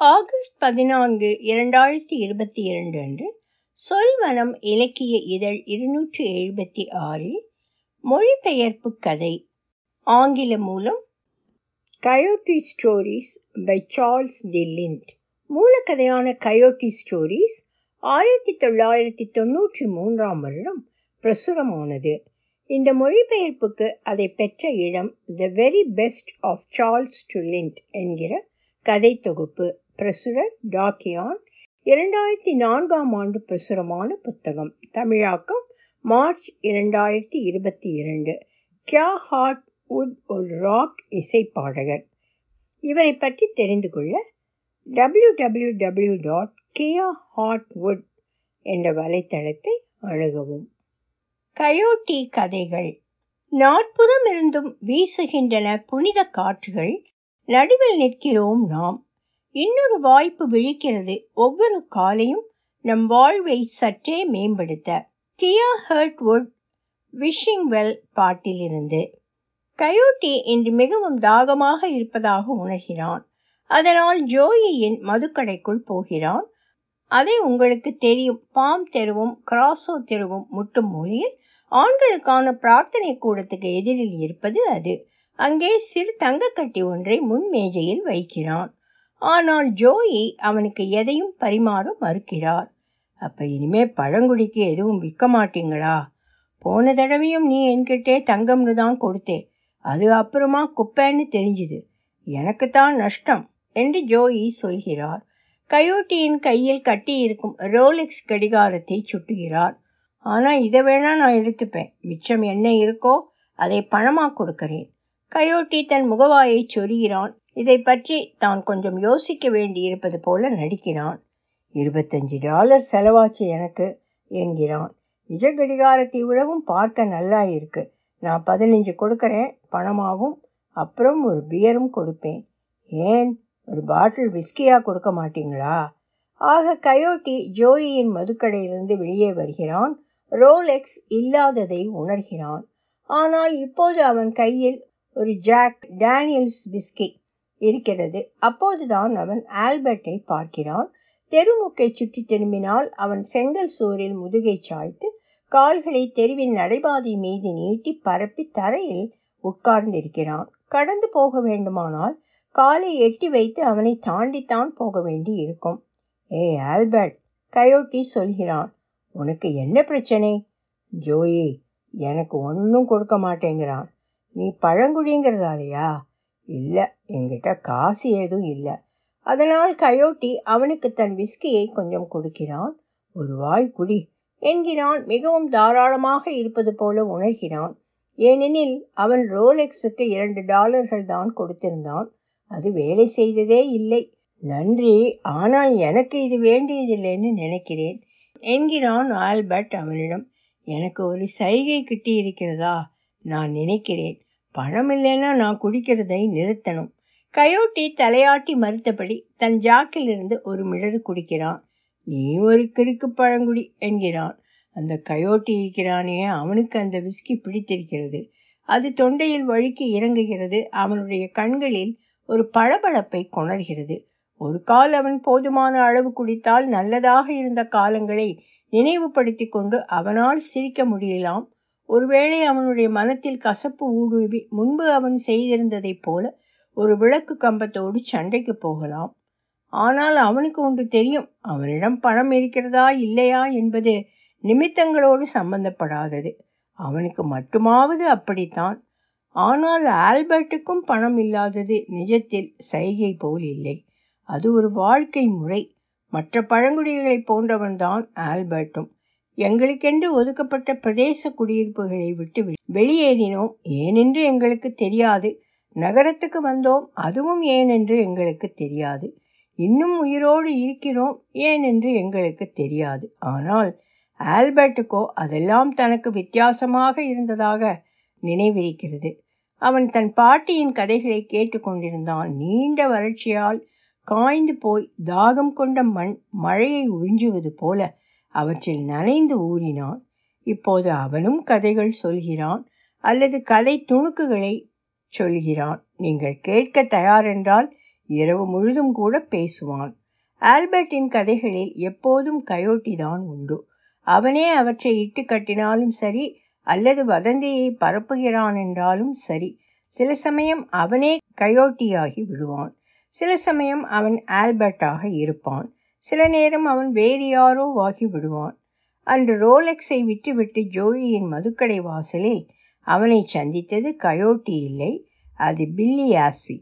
August பதினான்கு இரண்டாயிரத்தி இருபத்தி இரண்டு அன்று சொல்வனம் இலக்கிய இதழ் இருநூற்றி எழுபத்தி ஆறில் மொழிபெயர்ப்பு கதை ஆங்கில மூலம் coyote stories by Charles de Lint Lint மூலக்கதையான coyote stories ஆயிரத்தி தொள்ளாயிரத்தி தொண்ணூற்றி மூன்றாம் வருடம் பிரசுரமானது. இந்த மொழிபெயர்ப்புக்கு அதை பெற்ற இடம் the very best of Charles de Lint என்கிற கதை தொகுப்பு. பிரசுரர் டாக்கியான் இரண்டாயிரத்தி நான்காம் ஆண்டு பிரசுரமான புத்தகம். தமிழாக்கம் மார்ச் இரண்டாயிரத்தி இருபத்தி இரண்டு. கியா ஹார்ட் உட் ஒரு ராக் இசை பாடகர் இவரை பற்றி தெரிந்து கொள்ள டபிள்யூ டபிள்யூ டபிள்யூ டாட் கியா ஹார்ட்வுட் என்ற வலைத்தளத்தை அணுகவும். கயோட்டி கதைகள். நாற்புறம் இருந்தும் வீசுகின்றன புனித காற்றுகள். நடுவில் நிற்கிறோம் நாம். இன்னொரு வாய்ப்பு விழிக்கிறது. ஒவ்வொரு காலையும் நம் வாழ்வை சற்றே மேம்படுத்த. தியா ஹர்ட்வுட் விஷிங் வெல் பாட்டிலிருந்து. கயோட்டி இன்று மிகவும் தாகமாக இருப்பதாக உணர்கிறான். அதனால் ஜோயியின் மதுக்கடைக்குள் போகிறான். அதை உங்களுக்கு தெரியும். பாம் தெருவும் கிராசோ தெருவும் முட்டும் மொழியில் ஆண்களுக்கான பிரார்த்தனை கூடத்துக்கு எதிரில் இருப்பது அது. அங்கே சிறு தங்கக்கட்டி ஒன்றை முன் மேஜையில் வைக்கிறான். ஆனால் ஜோயி அவனுக்கு எதையும் பரிமாற மறுக்கிறார். அப்ப இனிமே பழங்குடிக்கு எதுவும் விற்க மாட்டீங்களா? போன தடவையும் நீ என்கிட்டே தங்கம்னு தான் கொடுத்தே அது அப்புறமா குப்பைன்னு தெரிஞ்சுது. எனக்குத்தான் நஷ்டம் என்று ஜோயி சொல்கிறார். கயோட்டியின் கையில் கட்டியிருக்கும் ரோலெக்ஸ் கடிகாரத்தை சுட்டுகிறார். ஆனால் இதை வேணா நான் எடுத்துப்பேன். மிச்சம் என்ன இருக்கோ அதை பணமாக கொடுக்கிறேன். கயோட்டி தன் முகவாயை சொருகிறான். இதை பற்றி தான் கொஞ்சம் யோசிக்க வேண்டி இருப்பது போல நடிக்கிறான். இருபத்தஞ்சு டாலர் செலவாச்சு எனக்கு என்கிறான். நிஜ கடிகாரத்தை விடவும் பார்க்க நல்லா இருக்கு. நான் பதினஞ்சு கொடுக்குறேன் பணமாகவும் அப்புறம் ஒரு பியரும் கொடுப்பேன். ஏன்? ஒரு பாட்டில் விஸ்கியாக கொடுக்க மாட்டீங்களா? ஆக கயோட்டி ஜோயியின் மதுக்கடையிலிருந்து வெளியே வருகிறான். ரோலெக்ஸ் இல்லாததை உணர்கிறான். ஆனால் இப்போது அவன் கையில் ஒரு ஜாக் டேனியல்ஸ் பிஸ்கி இருக்கிறது. அப்போதுதான் அவன் ஆல்பர்ட்டை பார்க்கிறான். தெருமுக்கை சுற்றி திரும்பினால் அவன் செங்கல் சோரில் முதுகை சாய்த்து கால்களை தெருவின் நடைபாதை மீது நீட்டி பரப்பி தரையில் உட்கார்ந்திருக்கிறான். கடந்து போக வேண்டுமானால் காலை எட்டி வைத்து அவனை தாண்டித்தான் போக வேண்டி இருக்கும் ஏ ஆல்பர்ட் கயோட்டி சொல்கிறான் உனக்கு என்ன பிரச்சனை? ஜோயி எனக்கு ஒன்றும் கொடுக்க மாட்டேங்கிறான். நீ பழங்குடிங்கிறதாலையா? இல்லை என்கிட்ட காசு ஏதும் இல்லை. அதனால் கயோட்டி அவனுக்கு தன் விஸ்கியை கொஞ்சம் கொடுக்கிறான். ஒரு வாய் குடி என்கிறான். மிகவும் தாராளமாக இருப்பது போல உணர்கிறான். ஏனெனில் அவன் ரோலெக்ஸுக்கு இரண்டு டாலர்கள் தான் கொடுத்திருந்தான். அது வேலை செய்ததே இல்லை. நன்றி ஆனால் எனக்கு இது வேண்டியதில்லைன்னு நினைக்கிறேன் என்கிறான் ஆல்பர்ட் அவனிடம். எனக்கு ஒரு சைகை கிட்டி இருக்கிறதா நான் நினைக்கிறேன். பழம் இல்லைன்னா நான் குடிக்கிறதை நிறுத்தணும். கயோட்டி தலையாட்டி மறுத்தபடி தன் ஜாக்கிலிருந்து ஒரு மிளறு குடிக்கிறான். நீ ஒரு கிறுக்கு பழங்குடி என்கிறான். அந்த கயோட்டி இருக்கிறானே அவனுக்கு அந்த விஸ்கி பிடித்திருக்கிறது. அது தொண்டையில் வழுக்கி இறங்குகிறது. அவனுடைய கண்களில் ஒரு பளபளப்பை கொணர்கிறது. ஒரு கால் அவன் போதுமான அளவு குடித்தால் நல்லதாக இருந்த காலங்களை நினைவுபடுத்தி கொண்டு அவனால் சிரிக்க முடியலாம். ஒருவேளை அவனுடைய மனத்தில் கசப்பு ஊடுருவி முன்பு அவன் செய்திருந்ததைப் போல ஒரு விளக்கு கம்பத்தோடு சண்டைக்கு போகலாம். ஆனால் அவனுக்கு ஒன்று தெரியும். அவனிடம் பணம் இருக்கிறதா இல்லையா என்பது நிமித்தங்களோடு சம்பந்தப்படாதது. அவனுக்கு மட்டுமாவது அப்படித்தான். ஆனால் ஆல்பர்ட்டுக்கும் பணம் இல்லாதது நிஜத்தில் சைகை போல் இல்லை. அது ஒரு வாழ்க்கை முறை. மற்ற பழங்குடிகளைப் போன்றவன்தான் ஆல்பர்ட்டும். எங்களுக்கென்று ஒதுக்கப்பட்ட பிரதேச குடியிருப்புகளை விட்டு வெளியேறினோம். ஏனென்று எங்களுக்கு தெரியாது. நகரத்துக்கு வந்தோம். அதுவும் ஏனென்று எங்களுக்கு தெரியாது. இன்னும் உயிரோடு இருக்கிறோம். ஏனென்று எங்களுக்கு தெரியாது. ஆனால் ஆல்பர்ட்டுக்கோ அதெல்லாம் தனக்கு வித்தியாசமாக இருந்ததாக நினைவிருக்கிறது. அவன் தன் பாட்டியின் கதைகளை கேட்டுக்கொண்டிருந்தான் நீண்ட வறட்சியால் காய்ந்து போய் தாகம் கொண்ட மண் மழையை உறிஞ்சுவது போல அவற்றில் நனைந்து ஊறினான். இப்போது அவனும் கதைகள் சொல்கிறான் அல்லது கதை துணுக்குகளை சொல்கிறான். நீங்கள் கேட்க தயாரென்றால் இரவு முழுதும் கூட பேசுவான். ஆல்பர்ட்டின் கதைகளில் எப்போதும் கயோட்டி தான் உண்டு. அவனே அவற்றை இட்டு கட்டினாலும் சரி அல்லது வதந்தியை பரப்புகிறான் என்றாலும் சரி சில சமயம் அவனே கயோட்டியாகி விடுவான். சில சமயம் அவன் ஆல்பர்ட்டாக இருப்பான். சில நேரம் அவன் வேறு யாரோ ஆகி விடுவான் அன்று ரோலெக்ஸை விட்டுவிட்டு ஜோயியின் மதுக்கடை வாசலில் அவனை சந்தித்தது கயோட்டி இல்லை அது பில்லி ஆசி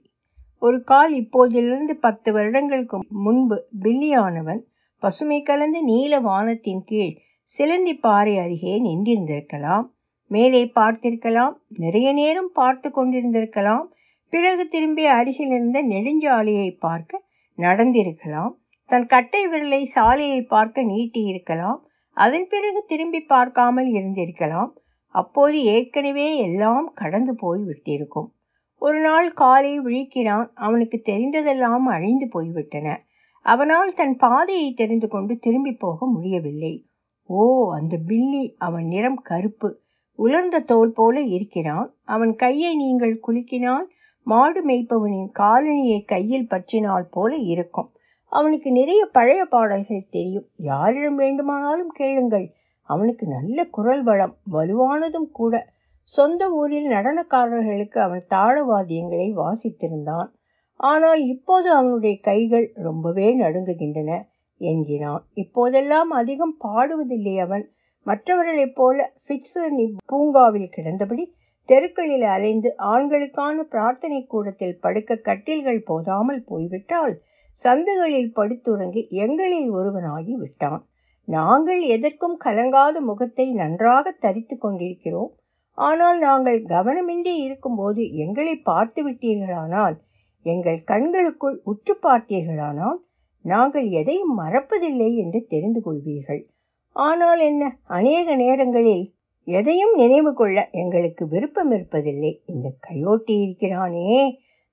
ஒரு கால் இப்போதிலிருந்து பத்து வருடங்களுக்கு முன்பு பில்லியானவன் பசுமை கலந்த நீல வானத்தின் கீழ் சிலந்தி பாறை அருகே நின்றிருந்திருக்கலாம். மேலே பார்த்திருக்கலாம் நிறைய நேரம் பார்த்து கொண்டிருந்திருக்கலாம். பிறகு திரும்பி அருகிலிருந்த நெடுஞ்சாலையை பார்க்க நடந்திருக்கலாம். தன் கட்டை விரலை சாலையை பார்க்க நீட்டி இருக்கலாம். அதன் பிறகு திரும்பி பார்க்காமல் இருந்திருக்கலாம். அப்போது ஏற்கனவே எல்லாம் கடந்து போய் விட்டிருக்கும். ஒரு நாள் காலை விழிக்கிறான். அவனுக்கு தெரிந்ததெல்லாம் அழிந்து போய்விட்டன அவனால் தன் பாதையை தெரிந்து கொண்டு திரும்பி போக முடியவில்லை. ஓ அந்த பில்லி. அவன் நிறம் கருப்பு. உலர்ந்த தோல் போல இருக்கிறான். அவன் கையை நீங்கள் குலுக்கினால் மாடு மேய்ப்பவனின் காலணியை கையில் பற்றினால் போல இருக்கும். அவனுக்கு நிறைய பழைய பாடல்கள் தெரியும். யாரிடம் வேண்டுமானாலும் கேளுங்கள். அவனுக்கு நல்ல குரல் வளம் வலுவானதும் கூட. சொந்த ஊரில் நடனக்காரர்களுக்கு அவன் தாளவாத்தியங்களை வாசித்திருந்தான். ஆனால் இப்போது அவனுடைய கைகள் ரொம்பவே நடுங்குகின்றன என்கிறான். இப்போதெல்லாம் அதிகம் பாடுவதில்லை அவன். மற்றவர்களைப் போல ஃபிட்ஸர்னி பூங்காவில் கிடந்தபடி தெருக்களில் அலைந்து ஆண்களுக்கான பிரார்த்தனை கூடத்தில் படுக்க கட்டில்கள் போதாமல் போய்விட்டால் சந்துகளில் படுத்துறங்கி எங்களில் ஒருவனாகி விட்டான். நாங்கள் எதற்கும் கலங்காத முகத்தை நன்றாக தரித்து கொண்டிருக்கிறோம். ஆனால் நாங்கள் கவனமின்றி இருக்கும்போது எங்களை பார்த்து விட்டீர்களானால் எங்கள் கண்களுக்குள் உற்று பார்த்தீர்களானால் நாங்கள் எதையும் மறப்பதில்லை என்று தெரிந்து கொள்வீர்கள். ஆனால் என்ன? அநேக நேரங்களில் எதையும் நினைவு கொள்ள எங்களுக்கு விருப்பம் இருப்பதில்லை இந்த கையோட்டி இருக்கிறானே!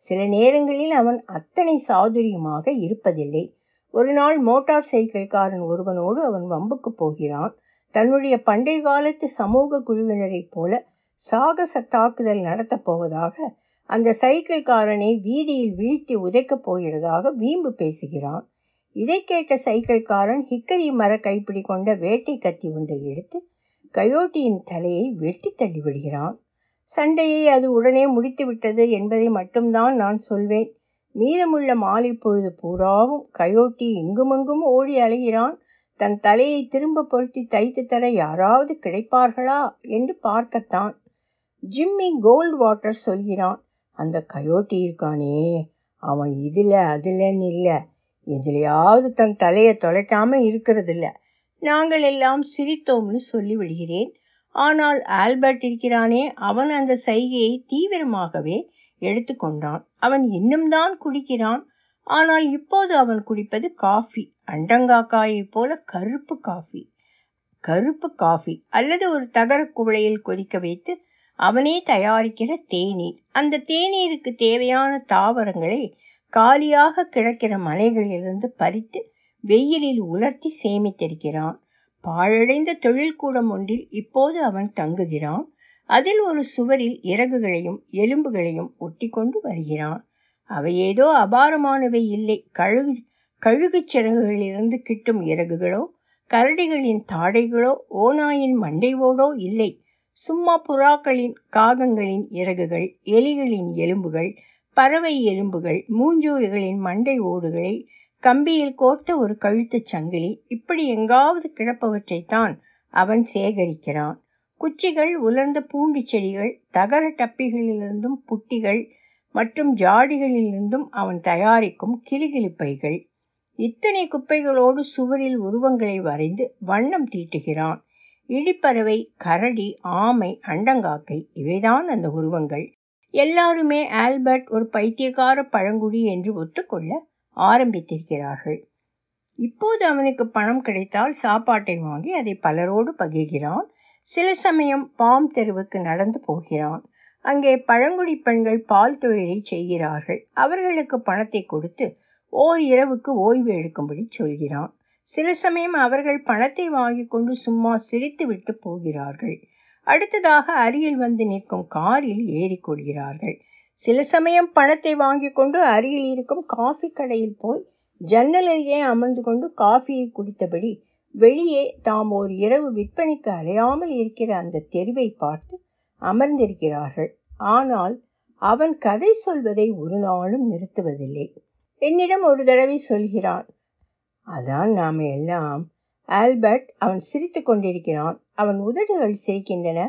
சில நேரங்களில் அவன் அத்தனை சாதுரியமாக இருப்பதில்லை. ஒரு நாள் மோட்டார் சைக்கிள்காரன் ஒருவனோடு அவன் வம்புக்கு போகிறான். தன்னுடைய பண்டை காலத்து சமூக குழுவினரைப் போல சாகச தாக்குதல் நடத்தப் போவதாக அந்த சைக்கிள்காரனை வீதியில் வீழ்த்தி உதைக்கப் போகிறதாக வீம்பு பேசுகிறான். இதை கேட்ட சைக்கிள்காரன் ஹிக்கரி மர கைப்பிடி கொண்ட வேட்டை கத்தி ஒன்றை எடுத்து கயோட்டியின் தலையை வெட்டி தள்ளிவிடுகிறான். சண்டையை அது உடனே முடித்துவிட்டது என்பதை மட்டும்தான் நான் சொல்வேன். மீதமுள்ள மாலை பொழுது பூராவும் கயோட்டி இங்குமங்கும் ஓடி அலைகிறான். தன் தலையை திரும்ப பொருத்தி தைத்து தர யாராவது கிடைப்பார்களா என்று பார்க்கத்தான். ஜிம்மி கோல்ட் வாட்டர் சொல்கிறான். அந்த கயோட்டி இருக்கானே அவன் இதில் அதில்ன்னு இல்லை. எதுலையாவது தன் தலையை தொலைக்காமல் இருக்கிறதில்ல. நாங்கள் எல்லாம் சிரித்தோம்னு சொல்லி விடுகிறேன் ஆனால் ஆல்பர்ட் இருக்கிறானே அவன் அந்த சைகையை தீவிரமாகவே எடுத்துக்கொண்டான் அவன் இன்னும் தான் குடிக்கிறான். ஆனால் இப்போது அவன் குடிப்பது காஃபி அண்டங்காக்காயை போல கருப்பு காஃபி. கருப்பு காஃபி அல்லது ஒரு தகர குவளையில் கொதிக்க வைத்து அவனே தயாரிக்கிற தேநீர். அந்த தேநீருக்கு தேவையான தாவரங்களை காலியாக கிடக்கிற மலைகளிலிருந்து பறித்து வெயிலில் உலர்த்தி சேமித்திருக்கிறான். பாழடைந்த தொழில்கூடம் ஒன்றில் இப்போது அவன் தங்குகிறான். அதில் ஒரு சுவரில் இறகுகளையும் எலும்புகளையும் ஒட்டி கொண்டு வருகிறான். அவை ஏதோ அபாரமானவை இல்லை. கழுகு கழுகுச் சிறகுகளிலிருந்து கிட்டும் இறகுகளோ கரடிகளின் தாடைகளோ ஓநாயின் மண்டைவோடோ இல்லை. சும்மா புறாக்களின் காகங்களின் இறகுகள் எலிகளின் எலும்புகள் பறவை எலும்புகள் மூஞ்சூறுகளின் மண்டை ஓடுகளை கம்பியில் கோர்த்த ஒரு கழுத்துச் சங்கிலி இப்படி எங்காவது கிடப்பவற்றைத்தான் அவன் சேகரிக்கிறான். குச்சிகள் உலர்ந்த பூண்டு செடிகள் தகர டப்பிகளிலிருந்தும் புட்டிகள் மற்றும் ஜாடிகளிலிருந்தும் அவன் தயாரிக்கும் கிளிகிளிப்பைகள். இத்தனை குப்பைகளோடு சுவரில் உருவங்களை வரைந்து வண்ணம் தீட்டுகிறான். இடிப்பறவை கரடி ஆமை அண்டங்காக்கை இவைதான் அந்த உருவங்கள். எல்லாருமே ஆல்பர்ட் ஒரு பைத்தியக்கார பழங்குடி என்று ஒத்துக்கொள்ள ஆரம்பித்திருக்கிறார்கள். இப்போது அவனுக்கு பணம் கிடைத்தால் சாப்பாட்டை வாங்கி அதை பலரோடு பகிர்கிறான். சில சமயம் பாம் தெருவுக்கு நடந்து போகிறான். அங்கே பழங்குடி பெண்கள் பால் தொழிலை செய்கிறார்கள். அவர்களுக்கு பணத்தை கொடுத்து ஓர் இரவுக்கு ஓய்வு எடுக்கும்படி சொல்கிறான். சில சமயம் அவர்கள் பணத்தை வாங்கி கொண்டு சும்மா சிரித்து விட்டு போகிறார்கள். அடுத்ததாக அருகில் வந்து நிற்கும் காரில் ஏறிக்கொள்கிறார்கள் சில சமயம் பணத்தை வாங்கி கொண்டு அருகில் இருக்கும் காஃபி கடையில் போய் ஜன்னல் அருகே அமர்ந்து கொண்டு காஃபியை குடித்தபடி வெளியே தாம் ஒரு இரவு விற்பனைக்கு அலையாமல் இருக்கிற அந்த தெருவை பார்த்து அமர்ந்திருக்கிறார்கள். ஆனால் அவன் கதை சொல்வதை ஒரு நாளும் நிறுத்துவதில்லை. என்னிடம் ஒரு தடவை சொல்கிறான். அதான் நாம் எல்லாம். ஆல்பர்ட் அவன் சிரித்து கொண்டிருக்கிறான். அவன் உதடுகள் சிரிக்கின்றன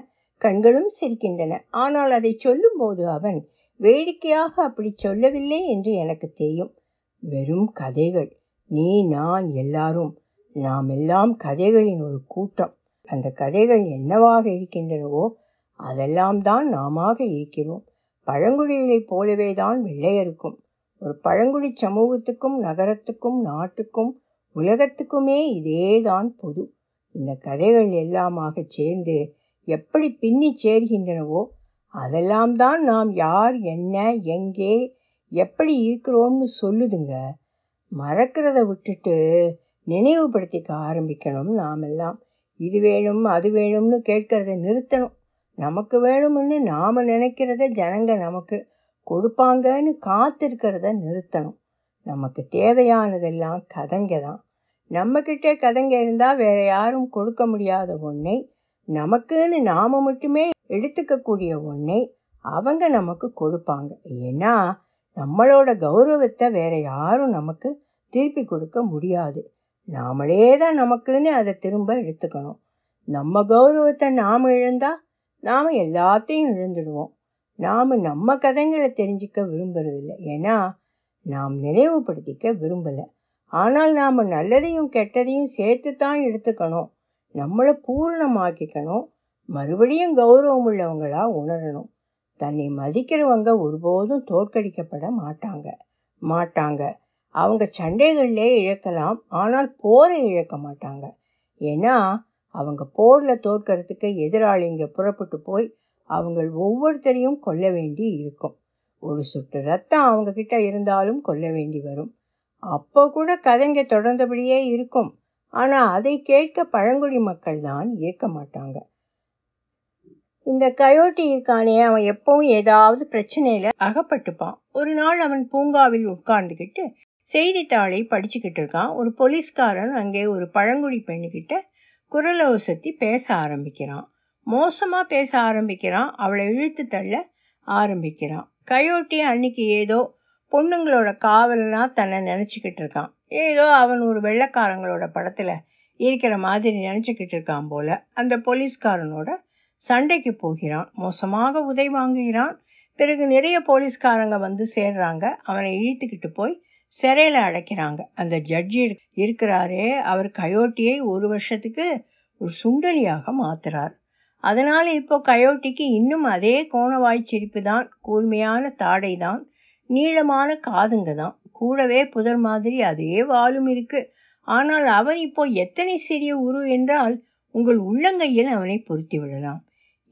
கண்களும் சிரிக்கின்றன. ஆனால் அதை சொல்லும்போது அவன் வேடிக்கையாக அப்படி சொல்லவில்லை என்று எனக்கு தெரியும். வெறும் கதைகள். நீ நான் எல்லாரும் நாம் எல்லாம் கதைகளின் ஒரு கூட்டம். அந்த கதைகள் என்னவாக இருக்கின்றனவோ அதெல்லாம் தான் நாமாக இருக்கிறோம். பழங்குடிகளைப் போலவே தான் வெள்ளையருக்கும். ஒரு பழங்குடி சமூகத்துக்கும் நகரத்துக்கும் நாட்டுக்கும் உலகத்துக்குமே இதேதான் பொது. இந்த கதைகள் எல்லாமாக சேர்ந்து எப்படி பின்னி சேர்கின்றனவோ அதெல்லாம் தான் நாம் யார் என்ன எங்கே எப்படி இருக்கிறோம்னு சொல்லுதுங்க. மறக்கிறத விட்டுட்டு நினைவுபடுத்திக்க ஆரம்பிக்கணும் நாம் எல்லாம் இது வேணும் அது வேணும்னு கேட்கறத நிறுத்தணும். நமக்கு வேணும்னு நாம் நினைக்கிறத ஜனங்க நமக்கு கொடுப்பாங்கன்னு காத்திருக்கிறத நிறுத்தணும். நமக்கு தேவையானதெல்லாம் கதைங்க தான். நம்மக்கிட்ட கதைங்க இருந்தால் வேற யாரும் கொடுக்க முடியாத ஒன்றை நமக்குன்னு நாம் மட்டுமே எடுத்துக்கக்கூடிய ஒன்றை அவங்க நமக்கு கொடுப்பாங்க. ஏன்னா நம்மளோட கௌரவத்தை வேற யாரும் நமக்கு திருப்பி கொடுக்க முடியாது. நாமளே தான் நமக்குன்னு அதை திரும்ப எடுத்துக்கணும். நம்ம கௌரவத்தை நாம் இழந்தால் நாம் எல்லாத்தையும் இழந்துடுவோம். நாம் நம்ம கதைங்களை தெரிஞ்சிக்க விரும்புறதில்ல. ஏன்னா நாம் நினைவுபடுத்திக்க விரும்பலை. ஆனால் நாம் நல்லதையும் கெட்டதையும் சேர்த்து தான் எடுத்துக்கணும். நம்மளை பூர்ணமாக்கிக்கணும். மறுபடியும் கௌரவம் உள்ளவங்களா உணரணும். தன்னை மதிக்கிறவங்க ஒருபோதும் தோற்கடிக்கப்பட மாட்டாங்க. மாட்டாங்க. அவங்க சண்டைகளிலே இழக்கலாம் ஆனால் போரை இழக்க மாட்டாங்க. ஏன்னா அவங்க போரில் தோற்கறதுக்கு எதிராளிங்க புறப்பட்டு போய் அவங்க ஒவ்வொருத்தரையும் கொல்ல வேண்டி இருக்கும். ஒரு சுட்டு ரத்தம் அவங்க கிட்ட இருந்தாலும் கொல்ல வேண்டி வரும். அப்போ கூட கதைங்க தொடர்ந்தபடியே இருக்கும். ஆனால் அதை கேட்க பழங்குடி மக்கள் தான் ஏற்க மாட்டாங்க. இந்த கயோட்டி இருக்கானே அவன் எப்பவும் ஏதாவது பிரச்சனையில அகப்பட்டுப்பான். ஒரு நாள் அவன் பூங்காவில் உட்கார்ந்துக்கிட்டு செய்தித்தாளை படிச்சுக்கிட்டு இருக்கான். ஒரு போலீஸ்காரன் அங்கே ஒரு பழங்குடி பெண்ணுக்கிட்ட குரலோசத்தி பேச ஆரம்பிக்கிறான். மோசமாக பேச ஆரம்பிக்கிறான். அவளை இழுத்து தள்ள ஆரம்பிக்கிறான். கயோட்டி அன்னைக்கு ஏதோ பொண்ணுங்களோட காவலனா தன்னை நினச்சிக்கிட்டு இருக்கான். ஏதோ அவன் ஒரு வெள்ளைக்காரங்களோட படத்தில் இருக்கிற மாதிரி நினச்சிக்கிட்டு இருக்கான் போல. அந்த போலீஸ்காரனோட சண்டைக்கு போகிறான் மோசமாக உதை வாங்குகிறான். பிறகு நிறைய போலீஸ்காரங்க வந்து சேர்றாங்க. அவனை இழுத்துக்கிட்டு போய் சிறையில் அடைக்கிறாங்க. அந்த ஜட்ஜி இருக்கிறாரே அவர் கயோட்டியை ஒரு வருஷத்துக்கு ஒரு சுண்டலியாக மாத்துறார். அதனால் இப்போ கயோட்டிக்கு இன்னும் அதே கோணவாய் சிரிப்பு தான் கூர்மையான தாடை தான் நீளமான காதுங்க தான். கூடவே புதர் மாதிரி அதே வாலும் இருக்கு. ஆனால் அவன் இப்போ எத்தனை சிறிய உரு என்றால் உங்கள் உள்ளங்கையில் அவனை பொருத்தி விடலாம்.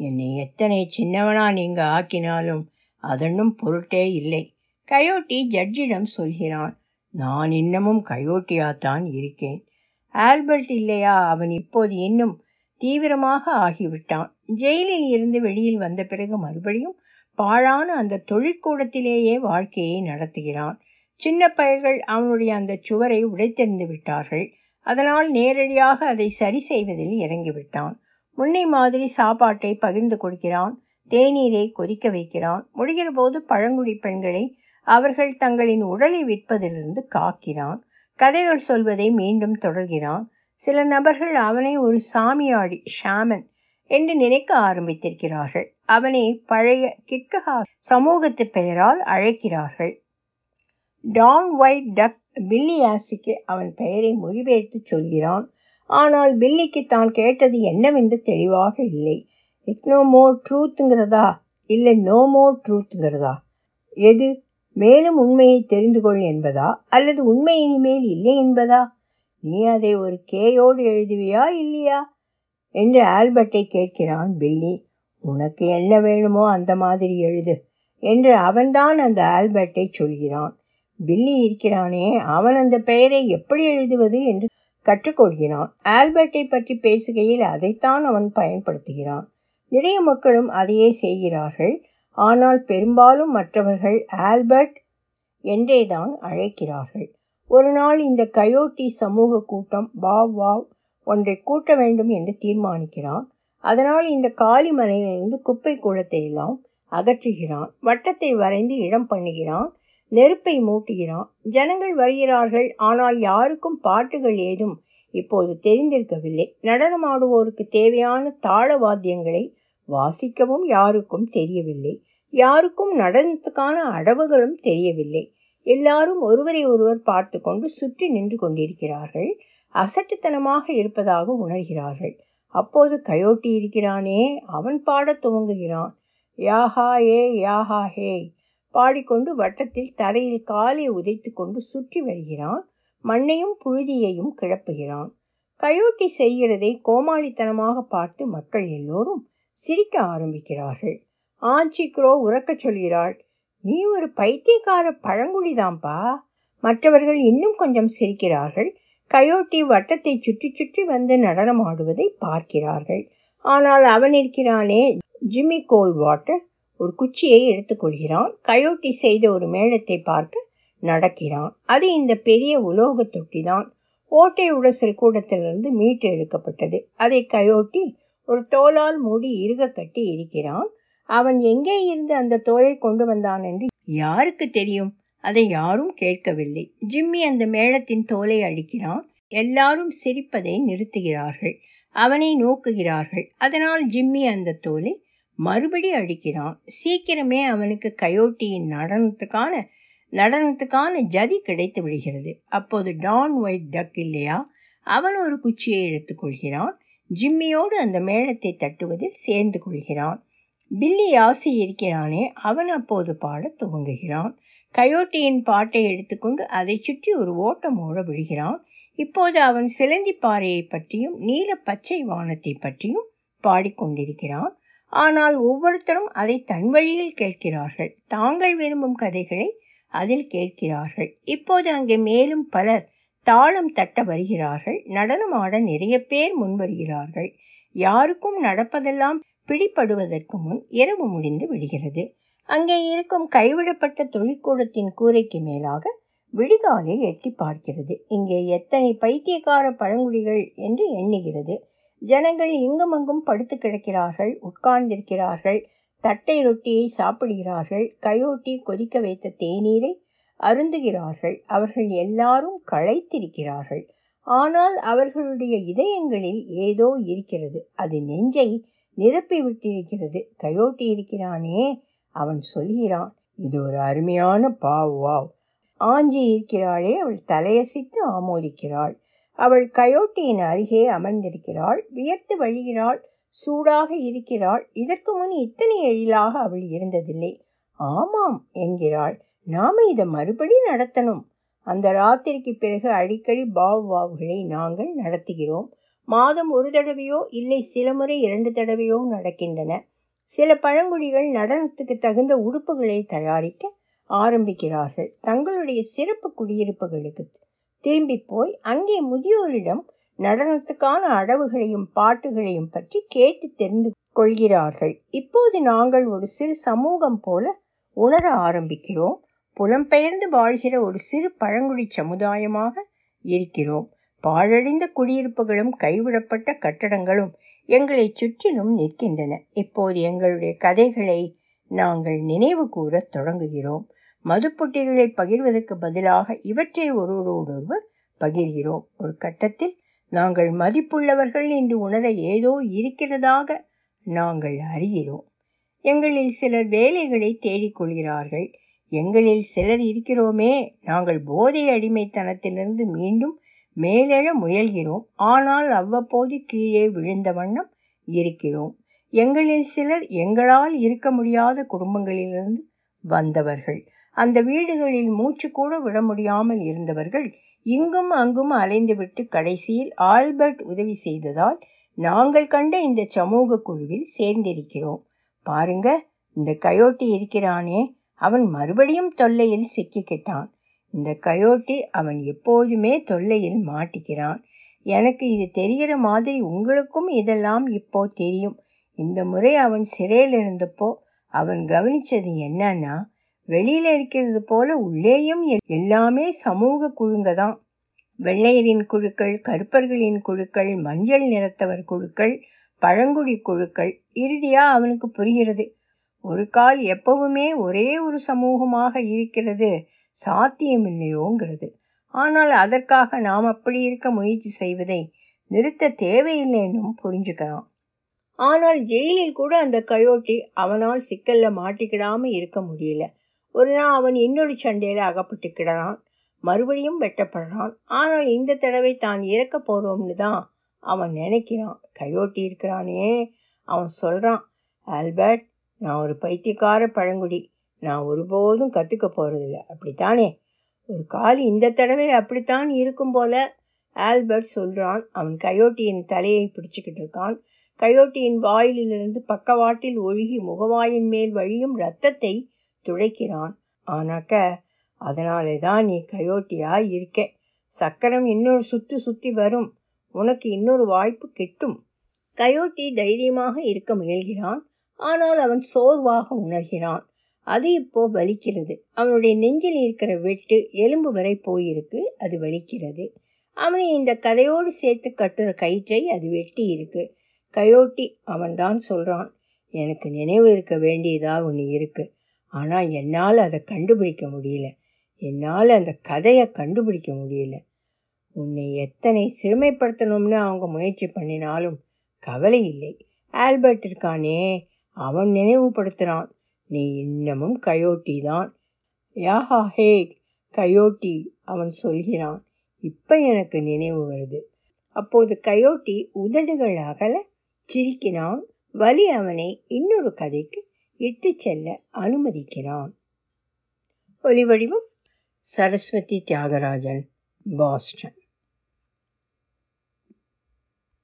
என்னை எத்தனை சின்னவனா நீங்க ஆக்கினாலும் அதன்னும் பொருட்டே இல்லை. கயோட்டி ஜட்ஜிடம் சொல்கிறான் நான் இன்னமும் கயோட்டியாத்தான் இருக்கேன். ஆல்பர்ட் இல்லையா? அவன் இப்போது இன்னும் தீவிரமாக ஆகிவிட்டான். ஜெயிலில் இருந்து வெளியில் வந்த பிறகு மறுபடியும் பாழான அந்த தொழிற்கூடத்திலேயே வாழ்க்கையை நடத்துகிறான். சின்ன பயல்கள் அவனுடைய அந்த சுவரை உடைத்தெறிந்து விட்டார்கள். அதனால் நேரடியாக அதை சரி செய்வதில் இறங்கிவிட்டான். முன்னை மாதிரி சாப்பாட்டை பகிர்ந்து கொடுக்கிறான் தேநீரை கொதிக்க வைக்கிறான். முடிகிற போது பழங்குடி பெண்களை அவர்கள் தங்களின் உடலை விற்பதிலிருந்து காக்கிறான். கதைகள் சொல்வதை மீண்டும் தொடர்கிறான். சில நபர்கள் அவனை ஒரு சாமியாடி ஷாமன் என்று நினைக்க ஆரம்பித்திருக்கிறார்கள். அவனை பழைய கிக்கஹா சமூகத்து பெயரால் அழைக்கிறார்கள். டான் ஒயிட் டக் பில்லி ஆசிக்கு அவன் பெயரை மொழிபெயர்த்து சொல்கிறான். ஆனால் பில்லிக்கு தான் கேட்டது என்னவென்று தெளிவாக இல்லை. இக்னோ மோர் ட்ரூத்துங்கிறதா இல்லை நோ மோர் ட்ரூத்துங்கிறதா எது? மேலும் உண்மையை தெரிந்து கொள் என்பதா? அல்லது உண்மை இனிமேல் இல்லை என்பதா? நீ அதை ஒரு கேயோடு எழுதுவியா இல்லையா? என்று ஆல்பர்ட்டை கேட்கிறான் பில்லி. உனக்கு என்ன வேணுமோ அந்த மாதிரி எழுது என்று அவன்தான் அந்த ஆல்பர்ட்டை சொல்கிறான். பில்லி இருக்கிறானே அவன் அந்த பெயரை எப்படி எழுதுவது என்று கற்றுக்கொள்கிறான். ஆல்பர்ட்டை பற்றி பேசுகையில் அதைத்தான் அவன் பயன்படுத்துகிறான். நிறைய மக்களும் அதையே செய்கிறார்கள். ஆனால் பெரும்பாலும் மற்றவர்கள் ஆல்பர்ட் என்றேதான் அழைக்கிறார்கள். ஒரு நாள் இந்த கயோட்டி சமூக கூட்டம் வாவ் வாவ் ஒன்றை கூட்ட வேண்டும் என்று தீர்மானிக்கிறான். அதனால் இந்த காலி மலையிலிருந்து குப்பை கூடத்தை எல்லாம் அகற்றுகிறான். வட்டத்தை வரைந்து இடம் பண்ணுகிறான். நெருப்பை மூட்டுகிறான். ஜனங்கள் வருகிறார்கள். ஆனால் யாருக்கும் பாட்டுகள் ஏதும் இப்போது தெரிந்திருக்கவில்லை. நடனமாடுவோருக்கு தேவையான தாள வாத்தியங்களை வாசிக்கவும் யாருக்கும் தெரியவில்லை. யாருக்கும் நடனத்துக்கான அடவுகளும் தெரியவில்லை. எல்லாரும் ஒருவரை ஒருவர் பார்த்து கொண்டு சுற்றி நின்று கொண்டிருக்கிறார்கள். அசட்டுத்தனமாக இருப்பதாக உணர்கிறார்கள். அப்போது கயோட்டி இருக்கிறானே. அவன் பாடத் துவங்குகிறான். யாஹா ஏ யாஹா ஹே. பாடிக்கொண்டு வட்டத்தில் தரையில் காலை உதைத்து கொண்டு சுற்றி வருகிறான். மண்ணையும் புழுதியையும் கிளப்புகிறான். கயோட்டி செய்கிறதை கோமாளித்தனமாக பார்த்து மக்கள் எல்லோரும் சிரிக்க ஆரம்பிக்கிறார்கள். ஆஞ்சி குரோ உறக்கச் சொல்கிறாள் நீ ஒரு பைத்தியக்கார பழங்குடிதான்ப்பா மற்றவர்கள் இன்னும் கொஞ்சம் சிரிக்கிறார்கள். கயோட்டி வட்டத்தை சுற்றி சுற்றி வந்து நடனமாடுவதை பார்க்கிறார்கள். ஆனால் அவன் இருக்கிறானே ஜிம்மி கோல் வாட்டர் ஒரு குச்சியை எடுத்துக்கொள்கிறான். கயோட்டி செய்த ஒரு மேளத்தை பார்க்க நடக்கிறான். அது இந்த பெரிய உலோக தொட்டிதான். ஓட்டை உடசல் கூடத்திலிருந்து மீட்டு எடுக்கப்பட்டது. அதை கயோட்டி ஒரு தோலால் மூடி இறுக கட்டி இருக்கிறான். அவன் எங்கே இருந்து அந்த தோலை கொண்டு வந்தான் என்று யாருக்கு தெரியும்? அதை யாரும் கேட்கவில்லை. ஜிம்மி அந்த மேளத்தின் தோலை அடிக்கிறான். எல்லாரும் சிரிப்பதை நிறுத்துகிறார்கள். அவனை நோக்குகிறார்கள். அதனால் ஜிம்மி அந்த தோலை மறுபடி அடிக்கிறான். சீக்கிரமே அவனுக்கு கயோட்டியின் நடனத்துக்கான நடனத்துக்கான ஜதி கிடைத்து விடுகிறது. அப்போது டான் ஒயிட் டக் இல்லையா? அவன் ஒரு குச்சியை எடுத்துக்கொள்கிறான் ஜிம்மியோடு அந்த மேளத்தை தட்டுவதில் சேர்ந்து கொள்கிறான். பில்லி ஆசி இருக்கிறானே அவன் அப்போது பாடத் துவங்குகிறான். கயோட்டியின் பாட்டை எடுத்துக்கொண்டு அதை சுற்றி ஒரு ஓட்டம் ஓட விடுகிறான். இப்போது அவன் சிலந்தி பாறையை பற்றியும் நீல பச்சை வானத்தை பற்றியும் பாடிக்கொண்டிருக்கிறான் ஆனால் ஒவ்வொருத்தரும் அதை தன் வழியில் கேட்கிறார்கள். தாங்கள் விரும்பும் கதைகளை அதில் கேட்கிறார்கள். இப்போது அங்கே மேலும் பலர் தாளம் தட்ட வருகிறார்கள். நடனமாட நிறைய பேர் முன்வருகிறார்கள் யாருக்கும் நடப்பதெல்லாம் பிடிப்படுவதற்கு முன் இரவு முடிந்து விடுகிறது. அங்கே இருக்கும் கைவிடப்பட்ட தொழிற்கூடத்தின் கூரைக்கு மேலாக விடிகாலை எட்டி பார்க்கிறது. இங்கே எத்தனை பைத்தியக்கார பழங்குடிகள் என்று எண்ணுகிறது. ஜனங்கள் இங்குமங்கும் படுத்து கிடக்கிறார்கள் உட்கார்ந்திருக்கிறார்கள். தட்டை ரொட்டியை சாப்பிடுகிறார்கள். கையோட்டி கொதிக்க வைத்த தேநீரை அருந்துகிறார்கள். அவர்கள் எல்லாரும் களைத்திருக்கிறார்கள். ஆனால் அவர்களுடைய இதயங்களில் ஏதோ இருக்கிறது. அது நெஞ்சை நிரப்பி விட்டிருக்கிறது. கயோட்டி இருக்கிறானே அவன் சொல்கிறான் இது ஒரு அருமையான பாவ் வாவ். ஆஞ்சி இருக்கிறாளே அவள் தலையசித்து ஆமோதிக்கிறாள். அவள் கயோட்டியின் அருகே அமர்ந்திருக்கிறாள். வியர்த்து வழிகிறாள். சூடாக இருக்கிறாள். இதற்கு முன் இத்தனை எழிலாக அவள் இருந்ததில்லை. ஆமாம் என்கிறாள். நாம இதை மறுபடி நடத்தணும். அந்த ராத்திரிக்கு பிறகு அடிக்கடி பாவ் வாவுகளை நாங்கள் நடத்துகிறோம். மாதம் ஒரு தடவையோ இல்லை சில முறை இரண்டு தடவையோ நடக்கின்றன. சில பழங்குடிகள் நடனத்துக்கு தகுந்த உடுப்புகளை தயாரிக்க ஆரம்பிக்கிறார்கள். தங்களுடைய சிறப்பு குடியிருப்புகளுக்கு திரும்பி போய் அங்கே முதியோரிடம் நடனத்துக்கான அடவுகளையும் பாட்டுகளையும் பற்றி கேட்டு தெரிந்து கொள்கிறார்கள். இப்போது நாங்கள் ஒரு சிறு சமூகம் போல உணர ஆரம்பிக்கிறோம். புலம்பெயர்ந்து வாழ்கிற ஒரு சிறு பழங்குடி சமுதாயமாக இருக்கிறோம். பாழடைந்த குடியிருப்புகளும் கைவிடப்பட்ட கட்டடங்களும் எங்களை சுற்றிலும் நிற்கின்றன. இப்போது எங்களுடைய கதைகளை நாங்கள் நினைவு கூற தொடங்குகிறோம். மதுப்பொட்டிகளை பகிர்வதற்கு பதிலாக இவற்றை ஒருவரோடொருவர் பகிர்கிறோம். ஒரு கட்டத்தில் நாங்கள் மதிப்புள்ளவர்கள் என்று உணர ஏதோ இருக்கிறதாக நாங்கள் அறிகிறோம். எங்களில் சிலர் வேலைகளை தேடிக்கொள்கிறார்கள். எங்களில் சிலர் இருக்கிறோமே. நாங்கள் போதை அடிமைத்தனத்திலிருந்து மீண்டும் மேலெழ முயல்கிறோம். ஆனால் அவ்வப்போது கீழே விழுந்த வண்ணம் இருக்கிறோம். எங்களில் சிலர் எங்களால் இருக்க முடியாத குடும்பங்களிலிருந்து வந்தவர்கள். அந்த வீடுகளில் மூச்சு கூட விட முடியாமல் இருந்தவர்கள் இங்கும் அங்கும் அலைந்துவிட்டு கடைசியில் ஆல்பர்ட் உதவி செய்ததால் நாங்கள் கண்ட இந்த சமூக குழுவில் சேர்ந்திருக்கிறோம். பாருங்க இந்த கயோட்டி இருக்கிறானே. அவன் மறுபடியும் தொல்லையில் சிக்கிக்கிட்டான். இந்த கயோட்டி அவன் எப்போதுமே தொல்லையில் மாட்டிக்கிறான். எனக்கு இது தெரிகிற மாதிரி உங்களுக்கும் இதெல்லாம் இப்போ தெரியும். இந்த முறை அவன் சிறையில் இருந்தப்போ அவன் கவனிச்சது என்னன்னா வெளியில இருக்கிறது போல உள்ளேயும் எல்லாமே சமூக குழுங்க தான் வெள்ளையரின் குழுக்கள் கருப்பர்களின் குழுக்கள் மஞ்சள் நிறத்தவர் குழுக்கள் பழங்குடி குழுக்கள் இறுதியா அவனுக்கு புரிகிறது. ஒரு கால் எப்பவுமே ஒரே ஒரு சமூகமாக இருக்கிறது சாத்தியமில்லையோங்கிறது. ஆனால் அதற்காக நாம் அப்படி இருக்க முயற்சி செய்வதை நிறுத்த தேவையில்லைன்னும் புரிஞ்சுக்கிறான் ஆனால் ஜெயிலில் கூட அந்த கயோட்டி அவனால் சிக்கல்ல மாட்டிக்கிடாம இருக்க முடியல. ஒரு நாள் அவன் இன்னொரு சண்டையில் அகப்பட்டு கிடறான் மறுபடியும் வெட்டப்படுறான். ஆனால் இந்த தடவை தான் இறக்க போகிறோம்னு தான் அவன் நினைக்கிறான். கையோட்டி இருக்கிறானே. அவன் சொல்கிறான் ஆல்பர்ட் நான் ஒரு பைத்தியக்கார பழங்குடி. நான் ஒருபோதும் கற்றுக்க போகிறதில்ல அப்படித்தானே? ஒரு கால் இந்த தடவை அப்படித்தான் இருக்கும் போல ஆல்பர்ட் சொல்கிறான் அவன் கயோட்டியின் தலையை பிடிச்சிக்கிட்டு இருக்கான். கயோட்டியின் வாயிலிருந்து பக்கவாட்டில் ஒழுகி முகவாயின் மேல் வழியும் ரத்தத்தை துடைக்கிறான். ஆனாக்க அதனாலே தான் நீ கயோட்டியா இருக்க. சக்கரம் இன்னொரு சுற்றி சுற்றி வரும். உனக்கு இன்னொரு வாய்ப்பு கிட்டும். கயோட்டி தைரியமாக இருக்க முயல்கிறான். ஆனால் அவன் சோர்வாக உணர்கிறான். அது இப்போ வலிக்கிறது. அவனுடைய நெஞ்சில் இருக்கிற வெட்டு எலும்பு வரை போயிருக்கு. அது வலிக்கிறது. அவனை இந்த கதையோடு சேர்த்து கட்டுற கயிற்றை அது வெட்டி இருக்கு. கயோட்டி அவன்தான் சொல்கிறான் எனக்கு நினைவு இருக்க வேண்டியதாக ஒன்று இருக்குது ஆனால் என்னால் அதை கண்டுபிடிக்க முடியல. என்னால் அந்த கதையை கண்டுபிடிக்க முடியல. உன்னை எத்தனை சிறுமைப்படுத்தணும்னு அவங்க முயற்சி பண்ணினாலும் கவலை இல்லை. ஆல்பர்ட் இருக்கானே அவன் நினைவுபடுத்துகிறான் நீ இன்னமும் கயோட்டி தான். யாஹா ஹே கயோட்டி அவன் சொல்கிறான். இப்போ எனக்கு நினைவு வருது. அப்போது கயோட்டி உதடுகள் அகல சிரிக்கினான் வலி அவனை இன்னொரு கதைக்கு இட்டு செல்ல அனுமதிக்கிறான். ஒலிவடிவம் சரஸ்வதி தியாகராஜன் பாஸ்டன்.